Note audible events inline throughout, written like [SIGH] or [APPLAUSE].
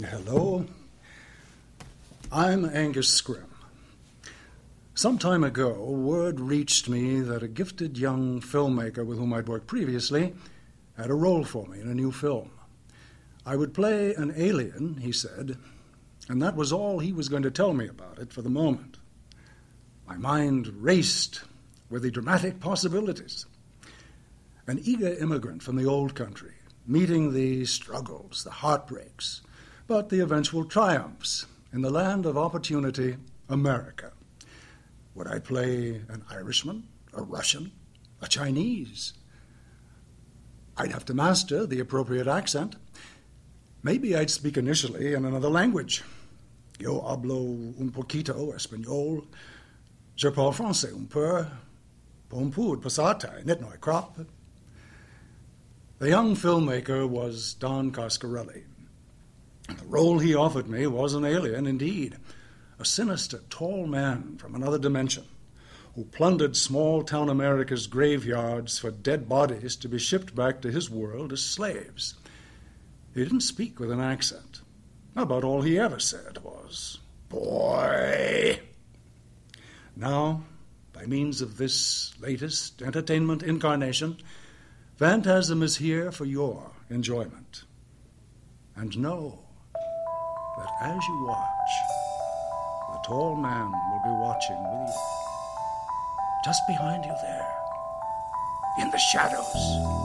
Hello. I'm Angus Scrimm. Some time ago, word reached me that a gifted young filmmaker with whom I'd worked previously had a role for me in a new film. I would play an alien, he said, and that was all he was going to tell me about it for the moment. My mind raced with the dramatic possibilities. An eager immigrant from the old country, meeting the struggles, the heartbreaks, but the eventual triumphs in the land of opportunity, America. Would I play an Irishman, a Russian, a Chinese? I'd have to master the appropriate accent. Maybe I'd speak initially in another language. Yo hablo un poquito español. Je parle français un peu. Bon de passata, net crop. The young filmmaker was Don Coscarelli. The role he offered me was an alien indeed, a sinister, tall man from another dimension who plundered small town America's graveyards for dead bodies to be shipped back to his world as slaves. He didn't speak with an accent. About all he ever said was, Boy! Now, by means of this latest entertainment incarnation, Phantasm is here for your enjoyment. And know that as you watch, the tall man will be watching with you. Just behind you there, in the shadows.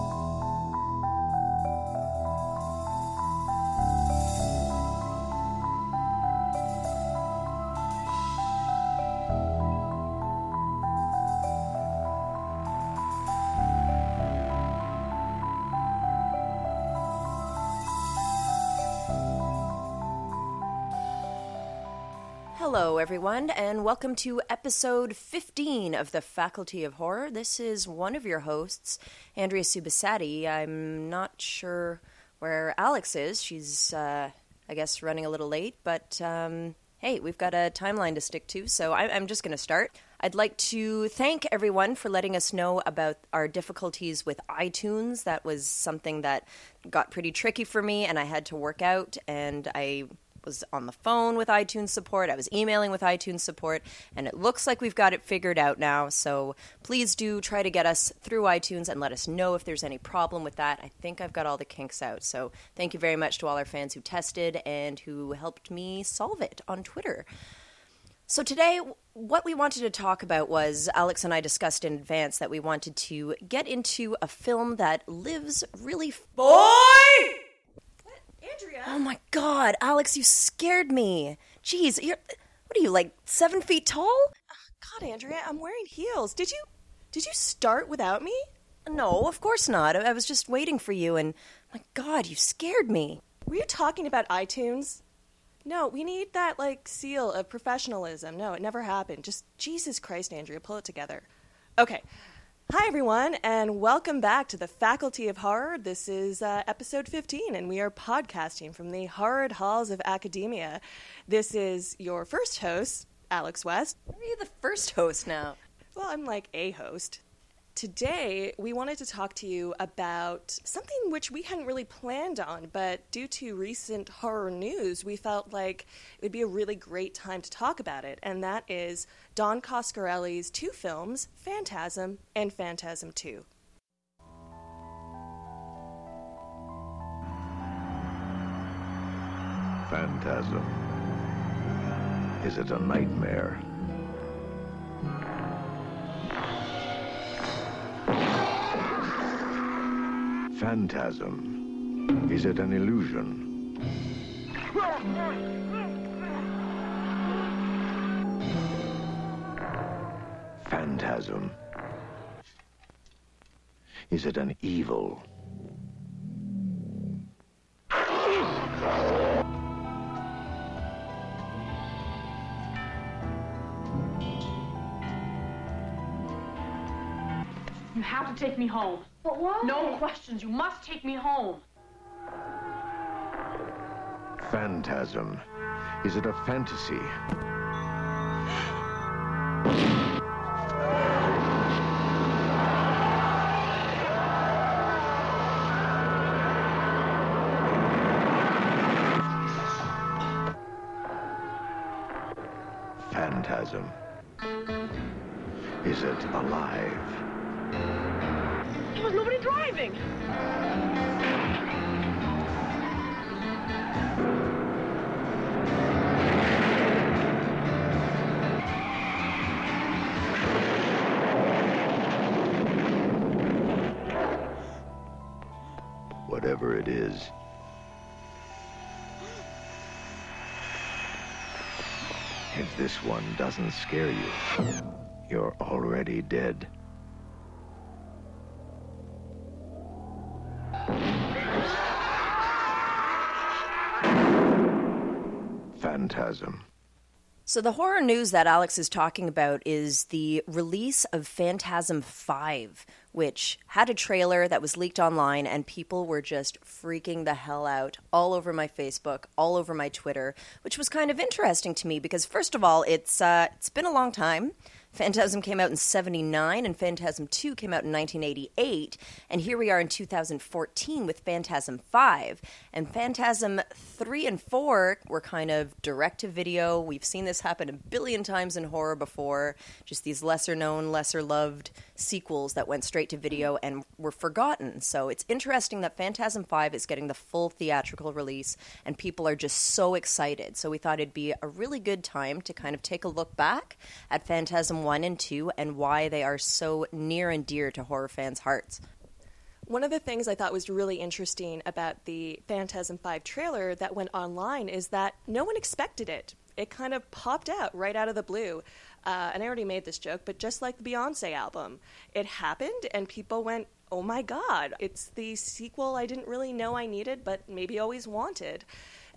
Hello, everyone, and welcome to episode 15 of the Faculty of Horror. This is one of your hosts, Andrea Subissati. I'm not sure where Alex is. She's, uh, I guess, running a little late, but um, hey, we've got a timeline to stick to, so I- I'm just going to start. I'd like to thank everyone for letting us know about our difficulties with iTunes. That was something that got pretty tricky for me, and I had to work out, and I was on the phone with iTunes support. I was emailing with iTunes support, and it looks like we've got it figured out now. So please do try to get us through iTunes and let us know if there's any problem with that. I think I've got all the kinks out. So thank you very much to all our fans who tested and who helped me solve it on Twitter. So today, what we wanted to talk about was Alex and I discussed in advance that we wanted to get into a film that lives really. Boy! Andrea. Oh my god, Alex, you scared me. Jeez, you're. What are you, like seven feet tall? God, Andrea, I'm wearing heels. Did you did you start without me? No, of course not. I I was just waiting for you, and my god, you scared me. Were you talking about iTunes? No, we need that like seal of professionalism. No, it never happened. Just Jesus Christ, Andrea, pull it together. Okay. Hi, everyone, and welcome back to the Faculty of Horror. This is uh, episode 15, and we are podcasting from the horrid halls of academia. This is your first host, Alex West. Are you the first host now? Well, I'm like a host. Today, we wanted to talk to you about something which we hadn't really planned on, but due to recent horror news, we felt like it would be a really great time to talk about it, and that is Don Coscarelli's two films, Phantasm and Phantasm 2. Phantasm. Is it a nightmare? Phantasm. Is it an illusion? Phantasm. Is it an evil? You have to take me home. But why? No questions. You must take me home. Phantasm. Is it a fantasy? Doesn't scare you, you're already dead. Phantasm. So, the horror news that Alex is talking about is the release of Phantasm 5, which had a trailer that was leaked online, and people were just freaking the hell out all over my Facebook, all over my Twitter, which was kind of interesting to me because, first of all, it's, uh, it's been a long time. Phantasm came out in 79 and Phantasm 2 came out in 1988. And here we are in 2014 with Phantasm 5. And Phantasm 3 and 4 were kind of direct to video. We've seen this happen a billion times in horror before. Just these lesser known, lesser loved sequels that went straight to video and were forgotten. So it's interesting that Phantasm 5 is getting the full theatrical release and people are just so excited. So we thought it'd be a really good time to kind of take a look back at Phantasm 1 and 2 and why they are so near and dear to horror fans' hearts. One of the things I thought was really interesting about the Phantasm 5 trailer that went online is that no one expected it. It kind of popped out right out of the blue. Uh, and I already made this joke, but just like the Beyonce album, it happened and people went, oh my God, it's the sequel I didn't really know I needed, but maybe always wanted.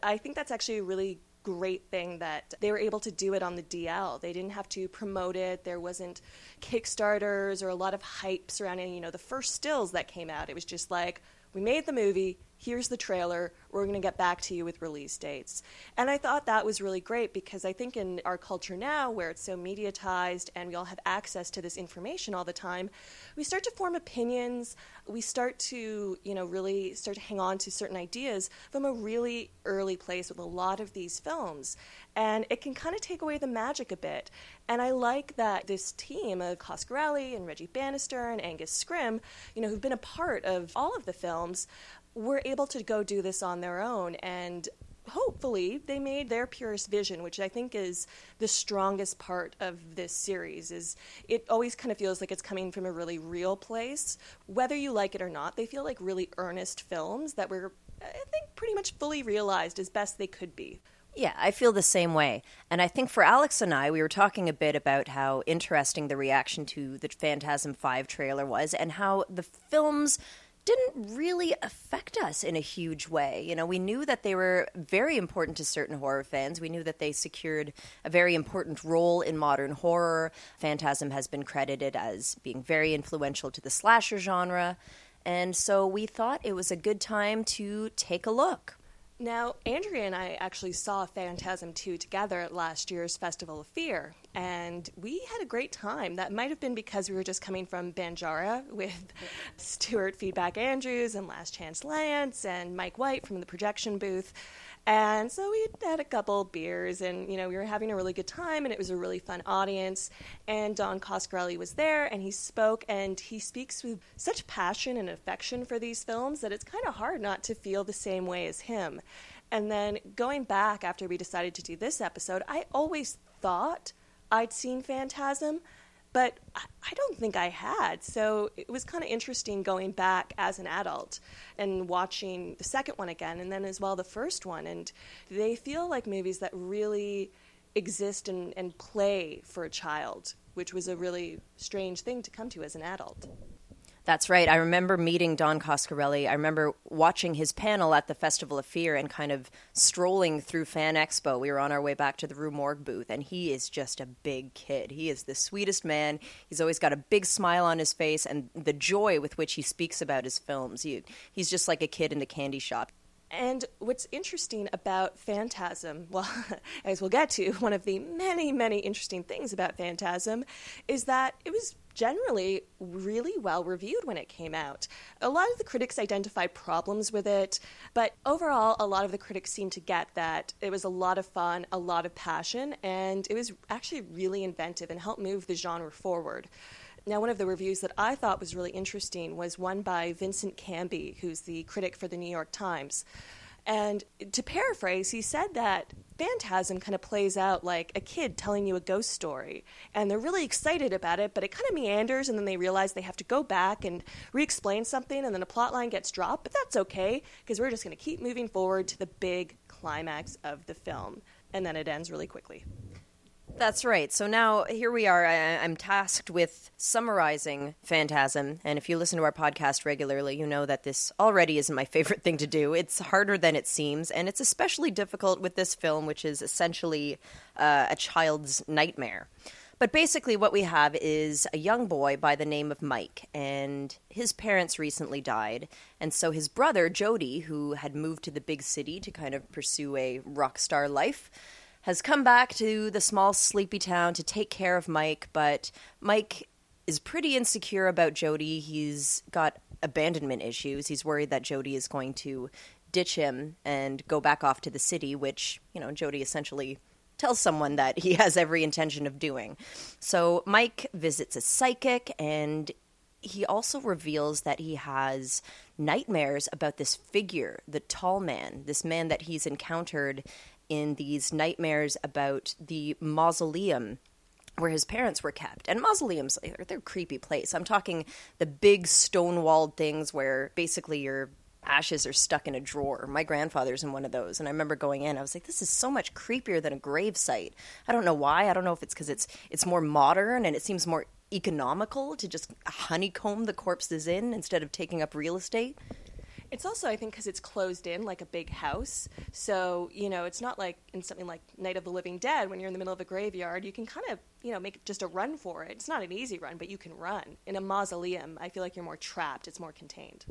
I think that's actually a really great thing that they were able to do it on the DL. They didn't have to promote it. There wasn't Kickstarters or a lot of hype surrounding, you know, the first stills that came out. It was just like, we made the movie, here's the trailer, we're going to get back to you with release dates. And I thought that was really great because I think in our culture now, where it's so mediatized and we all have access to this information all the time, we start to form opinions. We start to, you know, really start to hang on to certain ideas from a really early place with a lot of these films. And it can kind of take away the magic a bit. And I like that this team of Coscarelli and Reggie Bannister and Angus Scrimm, you know, who've been a part of all of the films, were able to go do this on their own and hopefully they made their purest vision which i think is the strongest part of this series is it always kind of feels like it's coming from a really real place whether you like it or not they feel like really earnest films that were i think pretty much fully realized as best they could be Yeah, I feel the same way. And I think for Alex and I, we were talking a bit about how interesting the reaction to the Phantasm 5 trailer was and how the films didn't really affect us in a huge way. You know, we knew that they were very important to certain horror fans. We knew that they secured a very important role in modern horror. Phantasm has been credited as being very influential to the slasher genre. And so we thought it was a good time to take a look. Now, Andrea and I actually saw Phantasm 2 together at last year's Festival of Fear, and we had a great time. That might have been because we were just coming from Banjara with [LAUGHS] Stuart Feedback Andrews and Last Chance Lance and Mike White from the projection booth. And so we had a couple beers and, you know, we were having a really good time and it was a really fun audience. And Don Coscarelli was there and he spoke and he speaks with such passion and affection for these films that it's kind of hard not to feel the same way as him. And then going back after we decided to do this episode, I always thought I'd seen Phantasm, but I don't think I had. So it was kind of interesting going back as an adult and watching the second one again, and then as well the first one. And they feel like movies that really exist and, and play for a child, which was a really strange thing to come to as an adult. That's right. I remember meeting Don Coscarelli. I remember watching his panel at the Festival of Fear and kind of strolling through Fan Expo. We were on our way back to the Rue Morgue booth, and he is just a big kid. He is the sweetest man. He's always got a big smile on his face and the joy with which he speaks about his films. He, he's just like a kid in the candy shop. And what's interesting about Phantasm, well, [LAUGHS] as we'll get to, one of the many, many interesting things about Phantasm is that it was generally really well reviewed when it came out. A lot of the critics identified problems with it, but overall, a lot of the critics seemed to get that it was a lot of fun, a lot of passion, and it was actually really inventive and helped move the genre forward. Now, one of the reviews that I thought was really interesting was one by Vincent Canby, who's the critic for the New York Times. And to paraphrase, he said that Phantasm kind of plays out like a kid telling you a ghost story. And they're really excited about it, but it kind of meanders, and then they realize they have to go back and re explain something, and then a plot line gets dropped. But that's okay, because we're just going to keep moving forward to the big climax of the film. And then it ends really quickly. That's right. So now here we are. I, am tasked with summarizing Phantasm. And if you listen to our podcast regularly, you know that this already isn't my [LAUGHS] favorite thing to do. It's harder than it seems. And it's especially difficult with this film, which is essentially uh, a child's nightmare. But basically, what we have is a young boy by the name of Mike, and his parents recently died. And so his brother, Jody, who had moved to the big city to kind of pursue a rock star life, has come back to the small, sleepy town to take care of Mike, but Mike is pretty insecure about Jody. He's got abandonment issues. He's worried that Jody is going to ditch him and go back off to the city, which, you know, Jody essentially tells someone that he [LAUGHS] has every intention of doing. So Mike visits a psychic and he also reveals that he has nightmares about this figure, the tall man, this man that he's encountered in these nightmares about the mausoleum where his parents were kept. And mausoleums, they're a creepy place. I'm talking the big stone walled things where basically your ashes are stuck in a drawer. My grandfather's in one of those, and I remember going in. I was like, "This is so much creepier than a grave site." I don't know why. I don't know if it's because it's it's more modern and it seems more economical to just honeycomb the corpses in instead of taking up real estate. It's also, I think, because it's closed in like a big house. So, you know, it's not like in something like Night of the Living Dead when you're in the middle of a graveyard. You can kind of, you know, make just a run for it. It's not an easy run, but you can run. In a mausoleum, I feel like you're more trapped, it's more contained.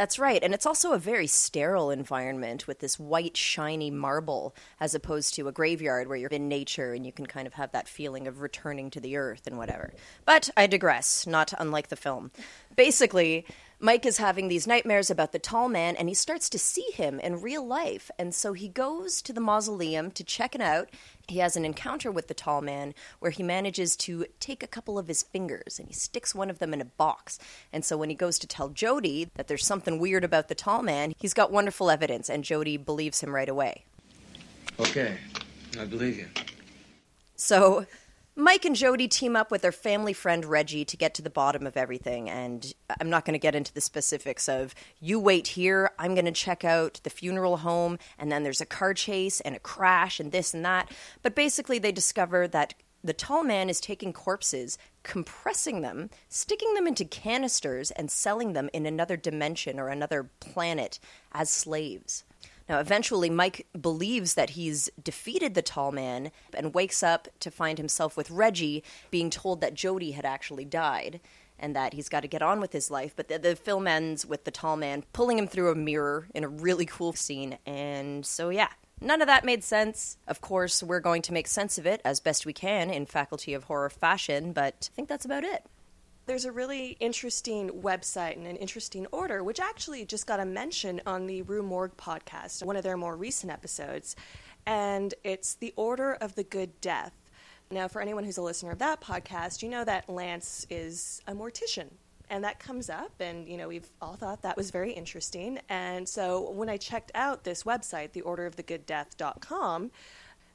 That's right. And it's also a very sterile environment with this white, shiny marble, as opposed to a graveyard where you're in nature and you can kind of have that feeling of returning to the earth and whatever. But I digress, not unlike the film. Basically, Mike is having these nightmares about the tall man, and he starts to see him in real life. And so he goes to the mausoleum to check it out. He has an encounter with the tall man where he manages to take a couple of his fingers and he sticks one of them in a box. And so when he goes to tell Jody that there's something weird about the tall man, he's got wonderful evidence, and Jody believes him right away. Okay, I believe you. So Mike and Jody team up with their family friend Reggie to get to the bottom of everything. And I'm not going to get into the specifics of you wait here, I'm going to check out the funeral home, and then there's a car chase and a crash and this and that. But basically, they discover that the tall man is taking corpses, compressing them, sticking them into canisters, and selling them in another dimension or another planet as slaves. Now, eventually, Mike believes that he's defeated the tall man and wakes up to find himself with Reggie being told that Jody had actually died and that he's got to get on with his life. But the, the, film ends with the tall man pulling him through a mirror in a really cool scene. And so, yeah, none of that made sense. Of course, we're going to make sense of it as best we can in Faculty of Horror fashion, but I think that's about it there's a really interesting website and an interesting order, which actually just got a mention on the Rue Morgue podcast, one of their more recent episodes. And it's the Order of the Good Death. Now, for anyone who's a listener of that podcast, you know that Lance is a mortician. And that comes up, and you know we've all thought that was very interesting. And so when I checked out this website, theorderofthegooddeath.com,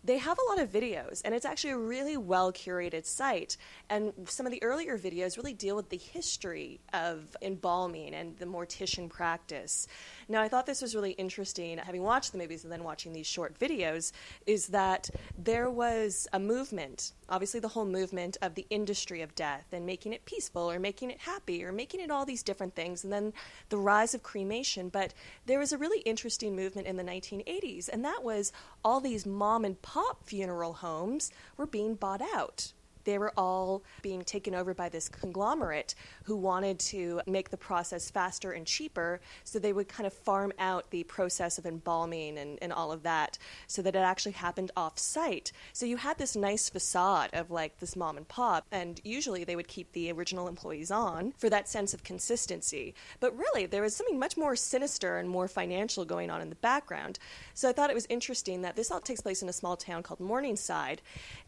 they have a lot of videos, and it's actually a really well curated site. And some of the earlier videos really deal with the history of embalming and the mortician practice. Now, I thought this was really interesting, having watched the movies and then watching these short videos, is that there was a movement, obviously, the whole movement of the industry of death and making it peaceful or making it happy or making it all these different things, and then the rise of cremation. But there was a really interesting movement in the 1980s, and that was all these mom and pop funeral homes were being bought out they were all being taken over by this conglomerate who wanted to make the process faster and cheaper. So they would kind of farm out the process of embalming and, and all of that so that it actually happened off site. So you had this nice facade of like this mom and pop, and usually they would keep the original employees on for that sense of consistency. But really, there was something much more sinister and more financial going on in the background. So I thought it was interesting that this all takes place in a small town called Morningside,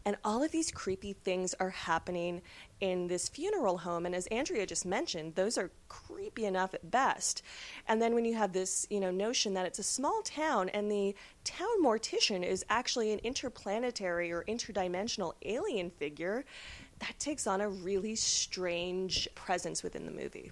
and all of these creepy things are happening in this funeral home. And as andrea just mentioned those are creepy enough at best. And then when you have this you know notion that it's a small town and the town mortician is actually an interplanetary or interdimensional alien figure that takes on a really strange presence within the movie.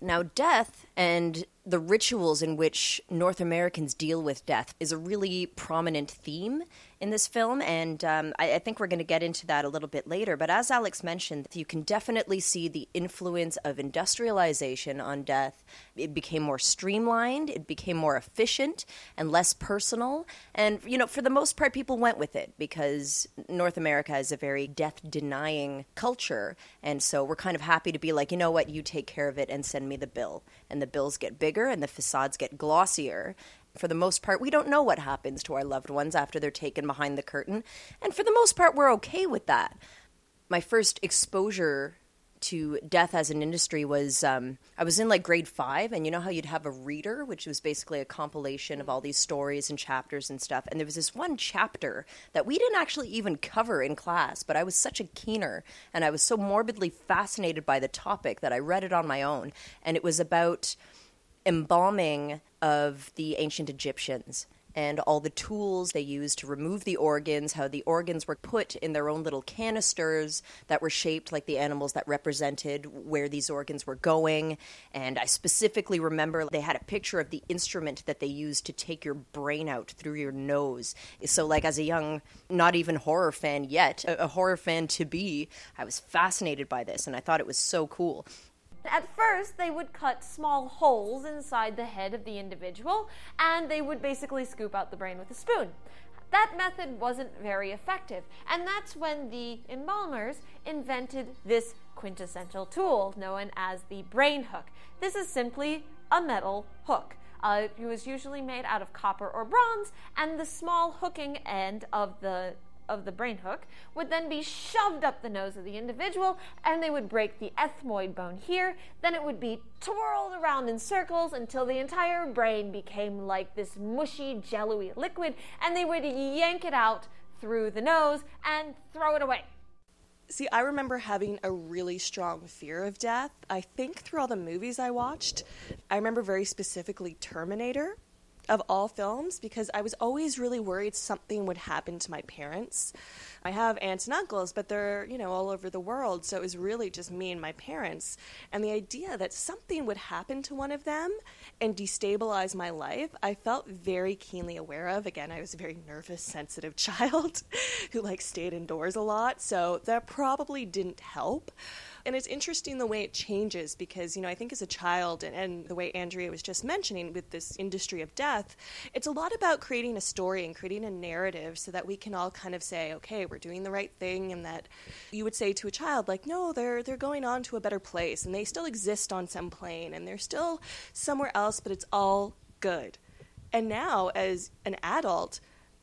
Now, death and the rituals in which North Americans deal with death is a really prominent theme in this film, and um, I, I, think we're going to get into that a little bit later. But as Alex mentioned, you can definitely see the influence of industrialization on death. It became more streamlined, it became more efficient and less personal. And, you know, for the most part, people went with it because North America is a very death denying culture. And so we're kind of happy to be like, you know what, you take care of it and send me the bill. And the bills get bigger and the facades get glossier for the most part, we don't know what happens to our loved ones after they're taken behind the curtain. And for the most part, we're okay with that. My first exposure to death as an industry was um, I was in like grade five, and you know how you'd have a reader, which was basically a compilation of all these stories and chapters and stuff. And there was this one chapter that we didn't actually even cover in class, but I was such a keener and I was so morbidly fascinated by the topic that I read it on my own. And it was about embalming of the ancient Egyptians and all the tools they used to remove the organs, how the organs were put in their own little canisters that were shaped like the animals that represented where these organs were going. And I specifically remember they had a picture of the instrument that they used to take your brain out through your nose. So, like, as a young, not even horror fan yet, a, horror fan to be, I was fascinated by this and I thought it was so cool. At first, they would cut small holes inside the head of the individual, and they would basically scoop out the brain with a spoon. That method wasn't very effective, and that's when the embalmers invented this quintessential tool known as the brain hook. This is simply a metal hook. Uh, it was usually made out of copper or bronze, and the small hooking end of the of the brain hook would then be shoved up the nose of the individual and they would break the ethmoid bone here. Then it would be twirled around in circles until the entire brain became like this mushy, jello-y liquid and they would yank it out through the nose and throw it away. See, I remember having a really strong fear of death. I think through all the movies I watched, I remember very specifically Terminator of all films because I was always really worried something would happen to my parents. I have aunts and uncles, but they're, you know, all over the world, so it was really just me and my parents. And the idea that something would happen to one of them and destabilize my life, I felt very keenly aware of. Again, I was a very nervous, sensitive [LAUGHS] child who like stayed indoors a lot, so that probably didn't help and it's interesting the way it changes because you know I think as a child and, and, the way Andrea was just mentioning with this industry of death, it's a lot about creating a story and creating a narrative so that we can all kind of say, okay, we're doing the right thing, and that you would say to a child like, no, they're they're going on to a better place, and they still exist on some plane, and they're still somewhere else, but it's all good. And now, as an adult,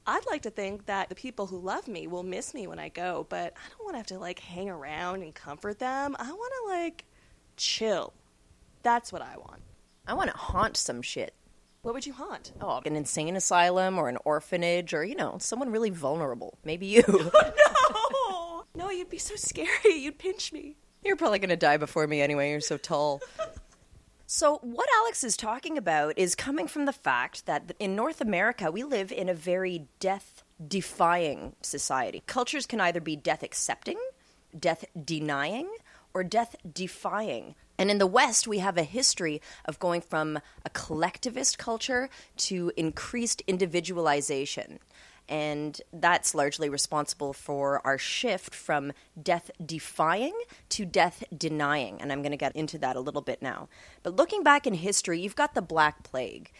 I'd like to think that the people who love me will miss me when I go, but I don't want to have to like hang around and comfort them. I want to like chill. That's what I want. I want to haunt some shit. What would you haunt? Oh, an insane asylum or an orphanage or, you know, someone really vulnerable. Maybe you. oh, [LAUGHS] no! No, you'd be so scary. You'd pinch me. You're probably going to die before me anyway. You're so tall. [LAUGHS] So, what Alex is talking about is coming from the fact that in North America, we live in a very death defying society. Cultures can either be death accepting, death denying, or death defying. And in the West, we have a history of going from a collectivist culture to increased individualization. And that's largely responsible for our shift from death defying to death denying. And I'm going to get into that a little bit now. But looking back in history, you've got the Black Plague.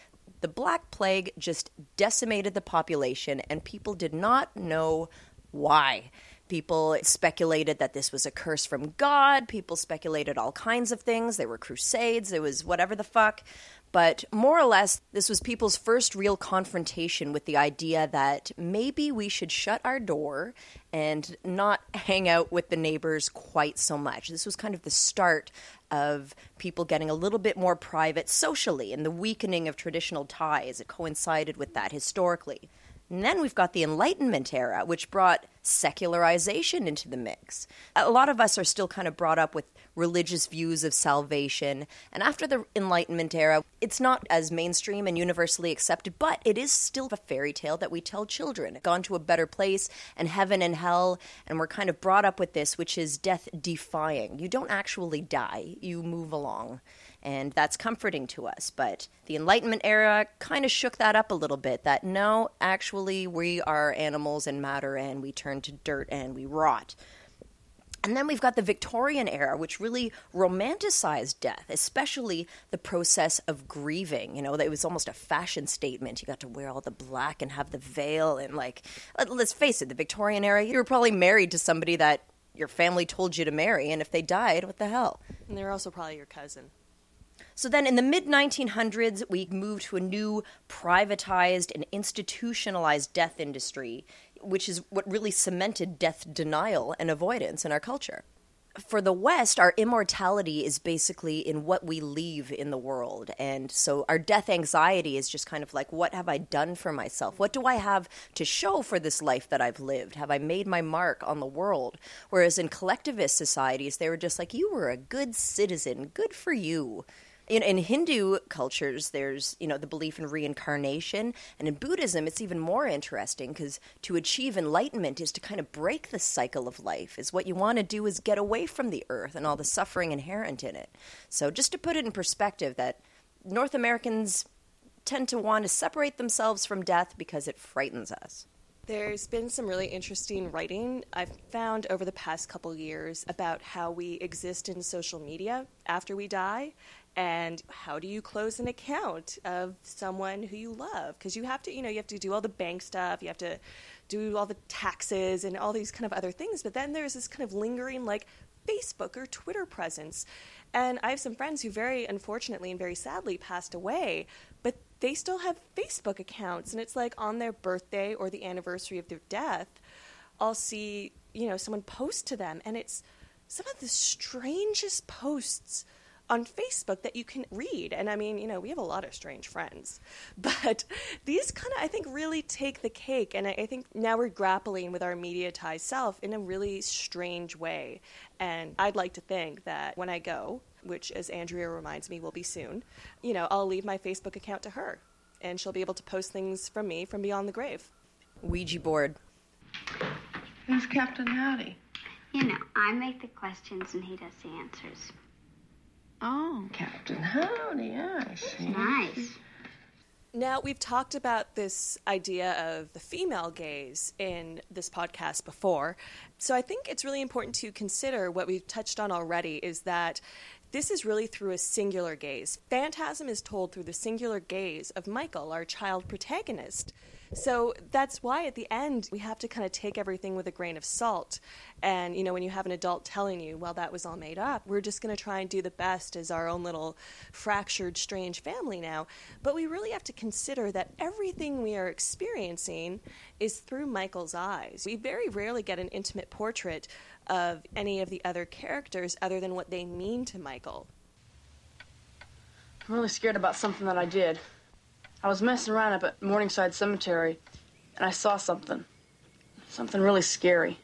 The Black Plague just decimated the population, and people did not know why People speculated that this was a curse from God. People speculated all kinds of things. There were crusades. There was whatever the fuck. But more or less, this was people's first real confrontation with the idea that maybe we should shut our door and not [LAUGHS] hang out with the neighbors quite so much. This was kind of the start of people getting a little bit more private socially and the weakening of traditional ties. It coincided with that historically. And then we've got the Enlightenment era, which brought secularization into the mix. A lot of us are still kind of brought up with religious views of salvation. And after the Enlightenment era, it's not as mainstream and universally accepted, but it is still a fairy tale that we tell children. Gone to a better place and heaven and hell. And we're kind of brought up with this, which is death defying. You don't actually die, you move along and that's comforting to us. But the Enlightenment era kind of shook that up a little bit that no, actually, we are animals and matter and we turn to dirt and we rot. And then we've got the Victorian era, which really romanticized death, especially the process of grieving. You know, it was almost a fashion statement. You got to wear all the black and have the veil. And, like, uh, let's face it, the Victorian era, you were probably married to somebody that your family told you to marry. And if they died, what the hell? And they were also probably your cousin. So then in the mid 1900s, we moved to a new privatized and institutionalized death industry, which is what really cemented death denial and avoidance in our culture. For the West, our immortality is basically in what we leave in the world. And so our death anxiety is just kind of like, what have I done for myself? What do I have to show for this life that I've lived? Have I made my mark on the world? Whereas in collectivist societies, they were just like, you were a good citizen, good for you in, in Hindu cultures, there's you know the belief in reincarnation, and in Buddhism, it's even more interesting because to achieve enlightenment is to kind of break the cycle of life. Is what you want to do is get away from the earth and all the suffering inherent in it. So just to put it in perspective, that North Americans tend to want to separate themselves from death because it frightens us. There's been some really interesting writing I've found over the past couple years about how we exist in social media after we die and how do you close an account of someone who you love? Because you have to you know you have to do all the bank stuff you have to do all the taxes and all these kind of other things. But then there's this kind of lingering like facebook or twitter presence. And i have some friends who very unfortunately and very sadly passed away but they still have facebook accounts. And it's like on their birthday or the anniversary of their death i'll see you know someone post to them. And it's some of the strangest posts on Facebook that you can read. And I mean, you know, we have a lot of strange friends, [LAUGHS] but these kind of, I think, really take the cake. And I, I think now we're grappling with our mediatized self in a really strange way. And I'd like to think that when I go, which as Andrea reminds me will be soon, you know, I'll leave my Facebook account to her and she'll be able to post things from me from beyond the grave. Ouija board. Who's Captain Howdy? You know, I make the questions and he does the answers. Oh, Captain Howdy, I see. Nice. Now, we've talked about this idea of the female gaze in this podcast before. So I think it's really important to consider what we've touched on already is that this is really through a singular gaze. Phantasm is told through the singular gaze of Michael, our child protagonist. So that's why at the end we have to kind of take everything with a grain of salt. And, you know, when you have an adult telling you, well, that was all made up, we're just going to try and do the best as our own little fractured, strange family now. But we really have to consider that everything we are experiencing is through Michael's eyes. We very rarely get an intimate portrait of any of the other characters other than what they mean to Michael. I'm really scared about something that I did. I was messing around up at Morningside Cemetery, and I saw something. Something really scary.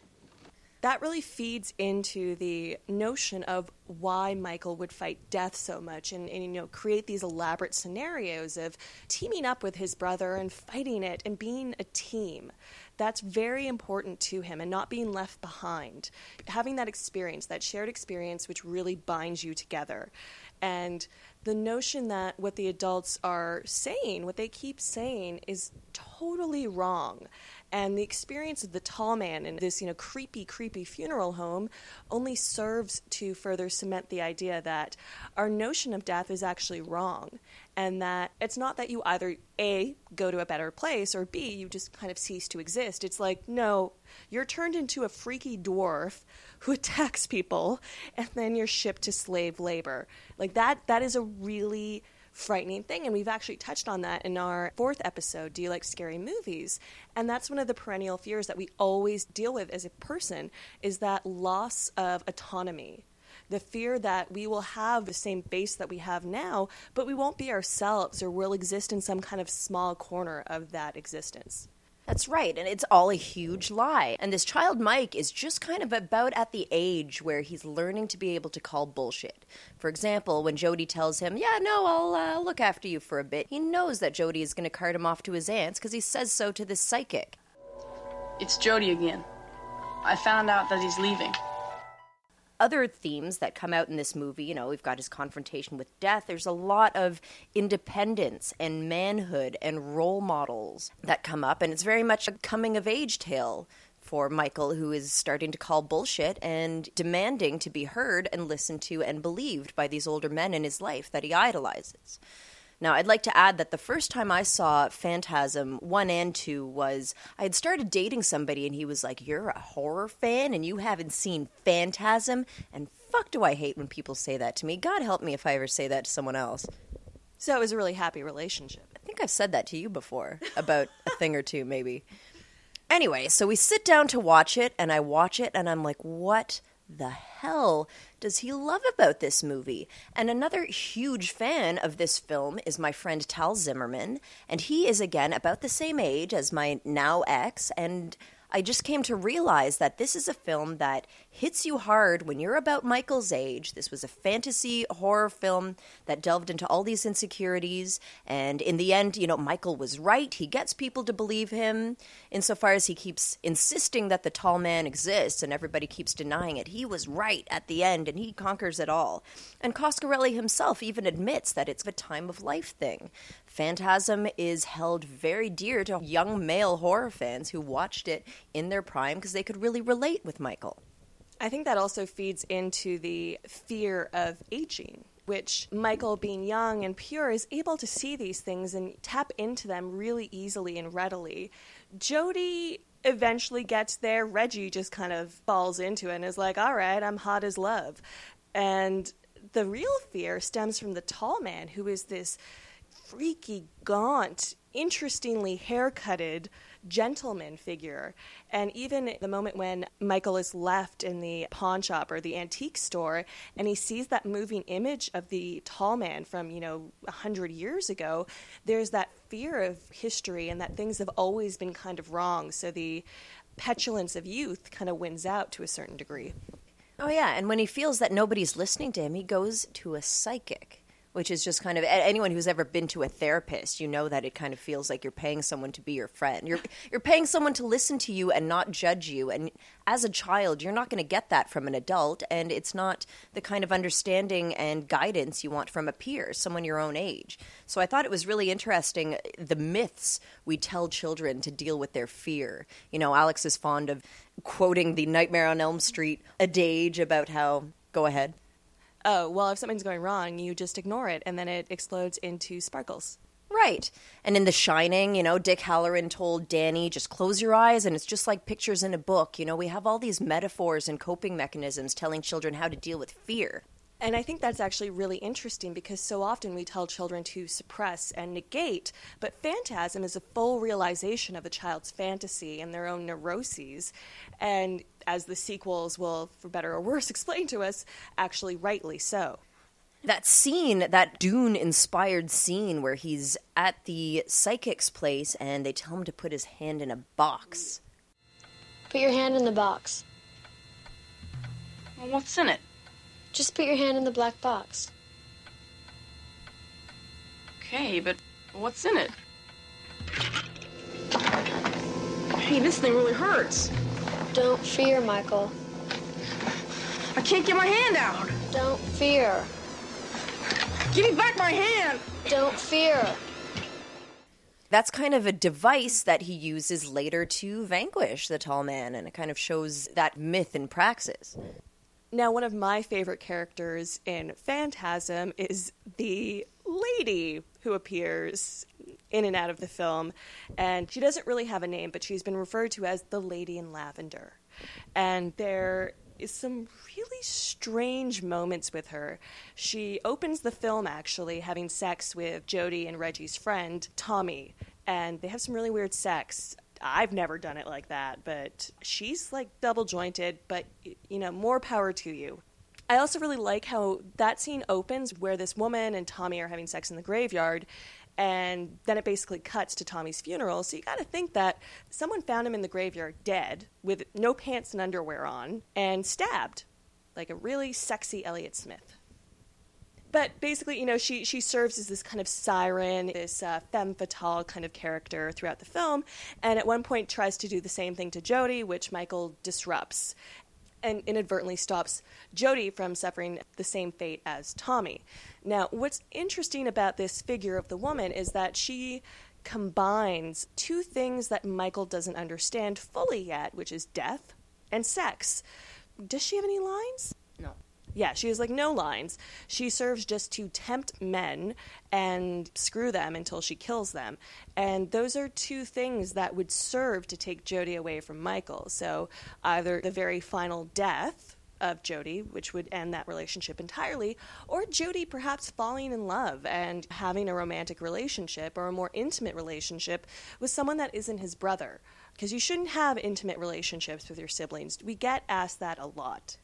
That really feeds into the notion of why Michael would fight death so much and, and, you know create these elaborate scenarios of teaming up with his brother and fighting it and being a team. That's very important to him and not being left behind. Having that experience, that shared experience which really binds you together. And the notion that what the adults are saying, what they keep saying, is totally wrong. And the experience of the tall man in this, you know, creepy, creepy funeral home only serves to further cement the idea that our notion of death is actually wrong. And that it's not that you either A, go to a better place, or B, you just kind of cease to exist. It's like, no, you're turned into a freaky dwarf who [LAUGHS] attacks people, and then you're shipped to slave labor. Like that, that is a really frightening thing. And we've actually touched on that in our fourth episode, Do You Like Scary Movies? And that's one of the perennial fears that we always deal with as a person is that loss of autonomy. The fear that we will have the same base that we have now, but we won't be ourselves or we'll exist in some kind of small corner of that existence. That's right, and it's all a huge lie. And this child Mike is just kind of about at the age where he's learning to be able to call bullshit. For example, when Jody tells him, "Yeah, no, I'll uh, look after you for a bit," he knows that Jody is going to cart him off to his aunt's because he says so to this psychic. It's Jody again. I found out that he's leaving other themes that come out in this movie, you know, we've got his confrontation with death. There's a lot of independence and manhood and role models that come up, and it's very much a coming of age tale for Michael, who is starting to call bullshit and demanding to be heard and listened to and believed by these older men in his life that he idolizes. Now, I'd like to add that the first time I saw Phantasm 1 and 2 was I had started dating somebody and he was like, You're a horror fan and you haven't seen Phantasm? And fuck, do I hate when people say that to me. God help me if I ever say that to someone else. So it was a really happy relationship. I think I've said that to you before about a thing or two, maybe. Anyway, so we sit down to watch it, and I watch it, and I'm like, what the hell does he love about this movie? And another huge fan of this film is my friend Tal Zimmerman, and he is again about the same age as my now ex, and I just came to realize that this is a film that hits you hard when you're about Michael's age. This was a fantasy horror film that delved into all these insecurities. And in the end, you know, Michael was right. He gets people to believe him insofar as he keeps insisting that the tall man exists and everybody keeps denying it. He was right at the end and he conquers it all. And Coscarelli himself even admits that it's a time of life thing. Phantasm is held very dear to young male horror fans who watched it in their prime because they could really relate with Michael. I think that also feeds into the fear of aging which Michael, being young and pure, is able to see these things and tap into them really easily and readily. Jody eventually gets there. Reggie just kind of falls into it and is like, all right, I'm hot as love. And the real fear stems from the tall man, who is this freaky, gaunt, interestingly haircutted gentleman figure. And even the moment when Michael is left in the pawn shop or the antique store and he sees that moving image of the tall man from, you know, a hundred years ago, there's that fear of history and that things have always been kind of wrong. So the petulance of youth kind of wins out to a certain degree. Oh, yeah. And when he feels that nobody's listening to him, he goes to a psychic which is just kind of anyone who's ever been to a therapist, you know that it kind of feels like you're paying someone to be your friend. You're [LAUGHS] you're paying someone to listen to you and not judge you. And as a child, you're not going to get that from an adult, and it's not the kind of understanding and guidance you want from a peer, someone your own age. So I thought it was really interesting uh, the myths we tell children to deal with their fear. You know, Alex is fond of quoting the Nightmare on Elm Street adage about how go ahead oh, well, if something's going wrong, you just ignore it and then it explodes into sparkles. Right. And in The Shining, you know, Dick Hallorann told Danny, just close your eyes and it's just like pictures in a book. You know, we have all these metaphors and coping mechanisms telling children how to deal with fear. And I think that's actually really interesting because so often we tell children to suppress and negate, but phantasm is a full realization of a child's fantasy and their own neuroses. And as the sequels will, for better or worse, [LAUGHS] explain to us, actually rightly so. That scene, that Dune inspired scene where he's at the psychic's place and they tell him to put his hand in a box. Put your hand in the box. Well, what's in it? Just put your hand in the black box. Okay, but what's in it? Hey, this thing really hurts. Don't fear, Michael. I can't get my hand out. Don't fear. Give me back my hand. Don't fear. That's kind of a device that he uses later to vanquish the tall man, and it kind of shows that myth in praxis. Now, one of my favorite characters in Phantasm is the lady who appears in and out of the film. And she doesn't really have a name, but she's been referred to as the Lady in Lavender. And there is some really strange moments with her. She opens the film actually having sex with Jody and Reggie's friend, Tommy, and they have some really weird sex. I've never done it like that, but she's like double jointed, but you know, more power to you. I also really like how that scene opens where this woman and Tommy are having sex in the graveyard, and then it basically cuts to Tommy's funeral. So you got to think that someone found him in the graveyard dead with no pants and underwear on and stabbed like a really sexy Elliott Smith. But basically, you know, she, she serves as this kind of siren, this uh, femme fatale kind of character throughout the film, and at one point tries to do the same thing to Jody, which Michael disrupts and inadvertently stops Jody from suffering the same fate as Tommy. Now, what's interesting about this figure of the woman is that she combines two things that Michael doesn't understand fully yet, which is death and sex. Does she have any lines? Yeah, she has like no lines. She serves just to tempt men and screw them until she kills them. And those are two things that would serve to take Jody away from Michael. So either the very final death of Jody, which would end that relationship entirely, or Jody perhaps falling in love and having a romantic relationship or a more intimate relationship with someone that isn't his brother. Because you shouldn't have intimate relationships with your siblings. We get asked that a lot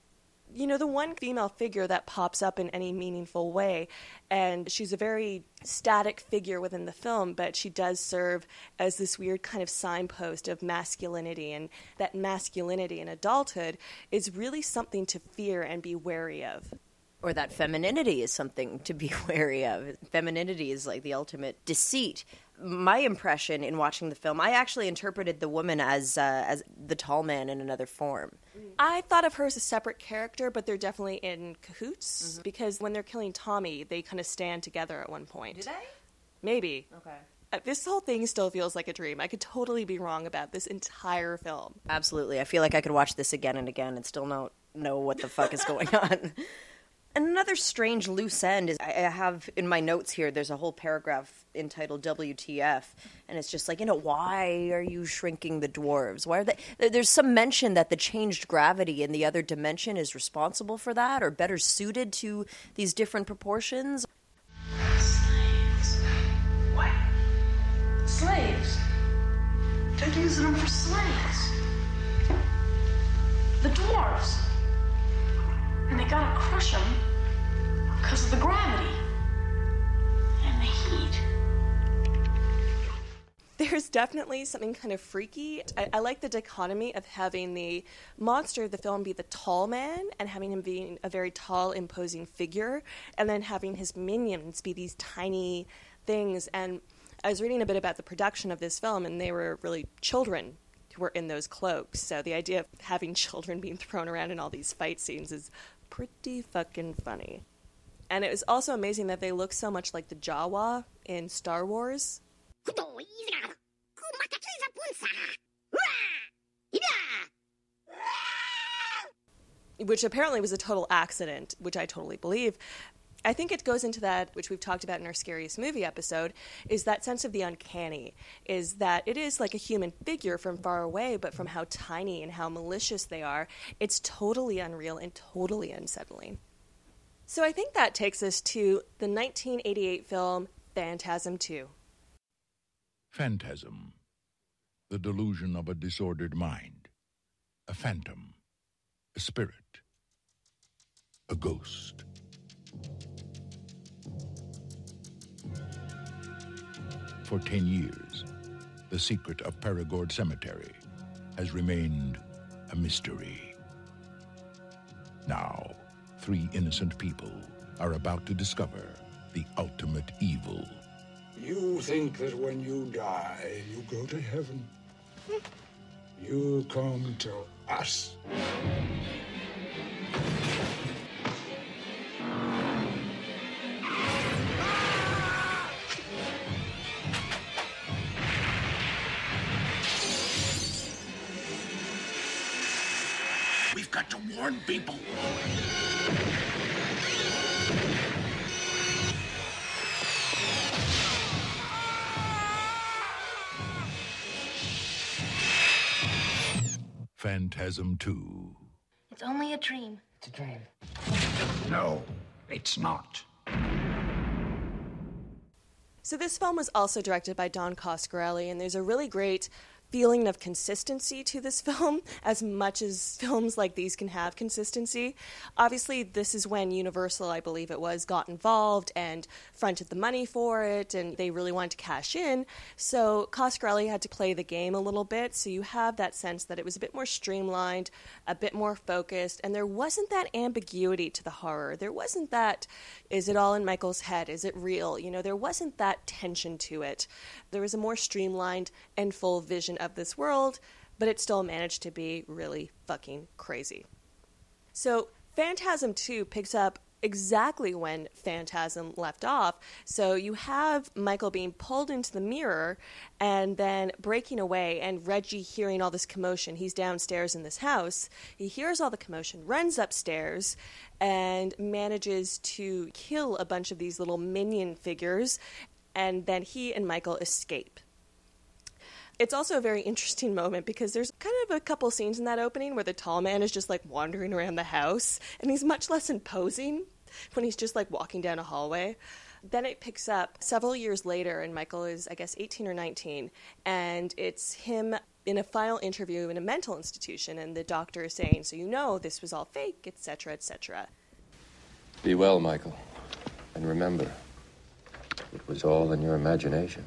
you know, the one female figure that pops up in any meaningful way, and she's a very static figure within the film, but she does serve as this weird kind of signpost of masculinity, and that masculinity in adulthood is really something to fear and be wary of. Or that femininity is something to be [LAUGHS] wary of. Femininity is like the ultimate deceit my impression in watching the film, I actually interpreted the woman as uh, as the tall man in another form. I thought of her as a separate character, but they're definitely in cahoots Mm-hmm. because when they're killing Tommy, they kind of stand together at one point. Do they? Maybe. Okay. Uh, this whole thing still feels like a dream. I could totally be wrong about this entire film. Absolutely. I feel like I could watch this again and again and still not know what the fuck is going [LAUGHS] on. And another strange loose end is I have in my notes here. There's a whole paragraph entitled "WTF," and it's just like, you know, why are you shrinking the dwarves? Why are they? there- There's some mention that the changed gravity in the other dimension is responsible for that, or better suited to these different proportions. Slaves. What? Slaves? They're using them for slaves. The dwarves. And they gotta crush them because of the gravity and the heat. There's definitely something kind of freaky. I, I like the dichotomy of having the monster of the film be the tall man and having him being a very tall, imposing figure, and then having his minions be these tiny things. And I was reading a bit about the production of this film, and they were really children who were in those cloaks. So the idea of having [LAUGHS] children being thrown around in all these fight scenes is pretty fucking funny. And it was also amazing that they look so much like the Jawa in Star Wars. which apparently was a total accident, which I totally believe. I think it goes into that, which we've talked about in our scariest movie episode, is that sense of the uncanny. Is that it is like a human figure from far away, but from how tiny and how malicious they are, it's totally unreal and totally unsettling. So I think that takes us to the 1988 film Phantasm 2. Phantasm. The delusion of a disordered mind. A phantom. A spirit. A ghost. For ten years, the secret of Perigord Cemetery has remained a mystery. Now, three innocent people are about to discover the ultimate evil. You think that when you die, you go to heaven. You come to us. got to warn people. Phantasm 2. It's only a dream. It's a dream. No, it's not. So this film was also directed by Don Coscarelli, and there's a really great feeling of consistency to this [LAUGHS] film as much as films like these can have consistency. Obviously, this is when Universal, I believe it was, got involved and fronted the money for it, and they really wanted to cash in. So Coscarelli had to play the game a little bit, so you have that sense that it was a bit more streamlined, a bit more focused, and there wasn't that ambiguity to the horror. There wasn't that, is it all in Michael's head? Is it real? You know, there wasn't that tension to it. There was a more streamlined and full vision of this world, but it still managed to be really fucking crazy. So, Phantasm 2 picks up exactly when Phantasm left off. So, you have Michael being pulled into the mirror and then breaking away, and Reggie hearing all this commotion. He's downstairs in this house. He hears all the commotion, runs upstairs, and manages to kill a bunch of these little minion figures. And then he and Michael escape. It's also a very interesting moment because there's kind of a couple scenes in that opening where the tall man is just like wandering around the house and he's much less imposing when he's just like walking down a hallway. Then it picks up several years later, and Michael is, I guess, 18 or 19, and it's him in a final interview in a mental institution, and the doctor is saying, So you know this was all fake, etc., etc. Be well, Michael. And remember, it was all in your imagination.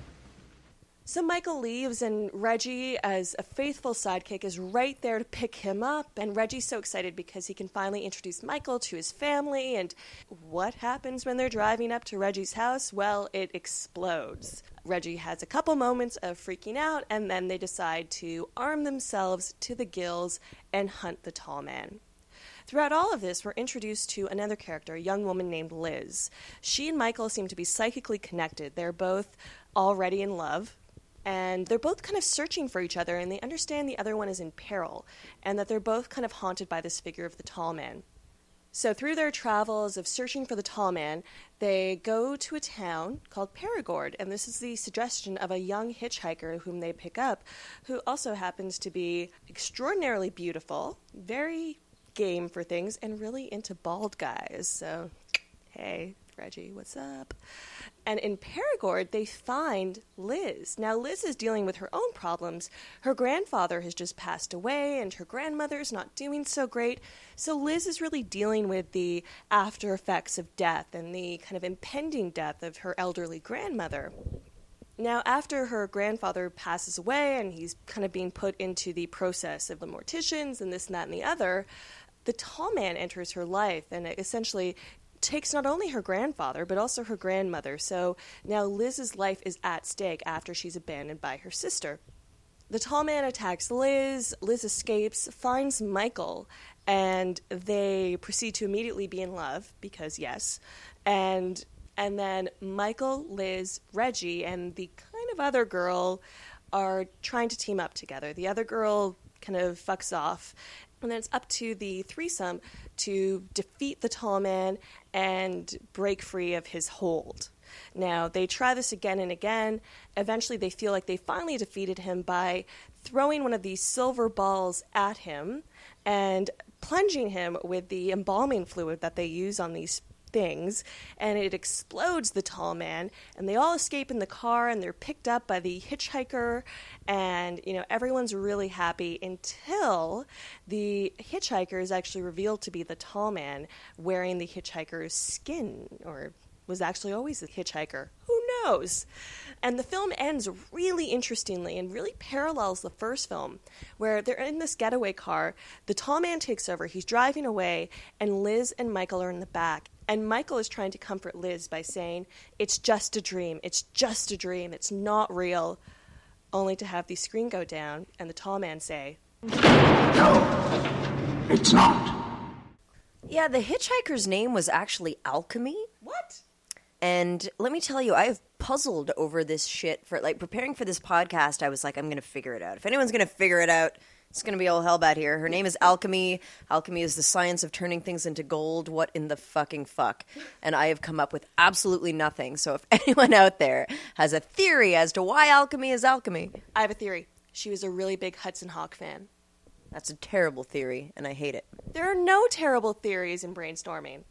So Michael leaves, and Reggie, as a faithful sidekick, is right there to pick him up. And Reggie's so excited because he can finally introduce Michael to his family. And what happens when they're driving up to Reggie's house? Well, it explodes. Reggie has a couple moments of freaking out, and then they decide to arm themselves to the gills and hunt the tall man. Throughout all of this, we're introduced to another character, a young woman named Liz. She and Michael seem to be psychically connected. They're both already in love, and they're both kind of searching for each other, and they understand the other one is in peril, and that they're both kind of haunted by this figure of the tall man. So, through their travels of searching for the tall man, they go to a town called Perigord, and this is the suggestion of a young hitchhiker whom they pick up, who also happens to be extraordinarily beautiful, very game for things, and really into bald guys. So, hey, Reggie, what's up? And in Perigord, they find Liz. Now, Liz is dealing with her own problems. Her grandfather has just passed away, and her grandmother's not doing so great. So, Liz is really dealing with the after effects of death and the kind of impending death of her elderly grandmother. Now, after her grandfather passes away and he's kind of being put into the process of the morticians and this and that and the other, the tall man enters her life and essentially takes not only her grandfather but also her grandmother. So now Liz's life is at stake after she's abandoned by her sister. The tall man attacks Liz. Liz escapes, finds Michael, and they proceed to immediately be in love because yes. And and then Michael, Liz, Reggie, and the kind of other girl are trying to team up together. The other girl kind of fucks off, and then it's up to the threesome to defeat the tall man and break free of his hold. Now, they try this again and again. Eventually, they feel like they finally defeated him by throwing one of these silver balls at him and plunging him with the embalming fluid that they use on these things and it explodes the tall man and they all escape in the car and they're picked up by the hitchhiker and you know everyone's really happy until the hitchhiker is actually revealed to be the tall man wearing the hitchhiker's skin or was actually always a hitchhiker. Who knows and the film ends really interestingly and really parallels the first film, where they're in this getaway car. The tall man takes over, he's driving away, and Liz and Michael are in the back. And Michael is trying to comfort Liz by saying, It's just a dream. It's just a dream. It's not real. Only to have the screen go down and the tall man say, No, it's not. Yeah, the hitchhiker's name was actually Alchemy. What? And let me tell you, I've puzzled over this shit for like preparing for this podcast. I was like, I'm to figure it out. If anyone's to figure it out, it's to be all hell bad here. Her name is Alchemy. Alchemy is the science of turning things into gold. What in the fucking fuck? And I have come up with absolutely nothing. So if [LAUGHS] anyone out there has a theory as to why alchemy is alchemy, I have a theory. She was a really big Hudson Hawk fan. That's a terrible theory, and I hate it. There are no terrible theories in brainstorming.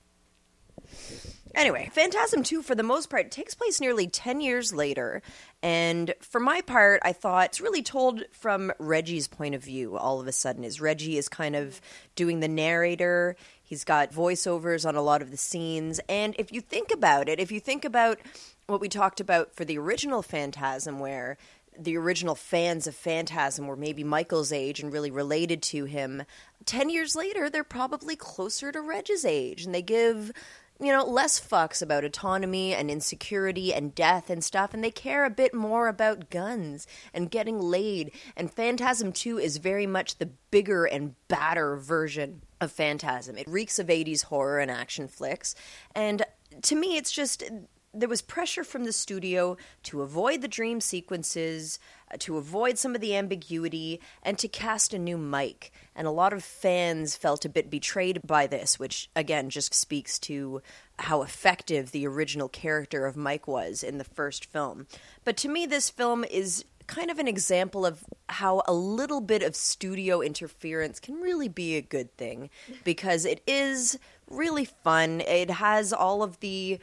Anyway, Phantasm 2, for the most part, takes place nearly 10 years later. And for my part, I thought it's really told from Reggie's point of view all of a sudden. Is Reggie is kind of doing the narrator. He's got voiceovers on a lot of the scenes. And if you think about it, if you think about what we talked about for the original Phantasm, where the original fans of Phantasm were maybe Michael's age and really related to him, 10 years later, they're probably closer to Reg's age. And they give you know, less fucks about autonomy and insecurity and death and stuff, and they care a bit more about guns and getting laid. And Phantasm 2 is very much the bigger and badder version of Phantasm. It reeks of 80s horror and action flicks. And to me, it's just there was pressure from the studio to avoid the dream sequences, uh, to avoid some of the ambiguity, and to cast a new Mike. And a lot of fans felt a bit betrayed by this, which again just speaks to how effective the original character of Mike was in the first film. But to me, this film is kind of an example of how a little bit of studio interference can really be a good thing because it is really fun. It has all of the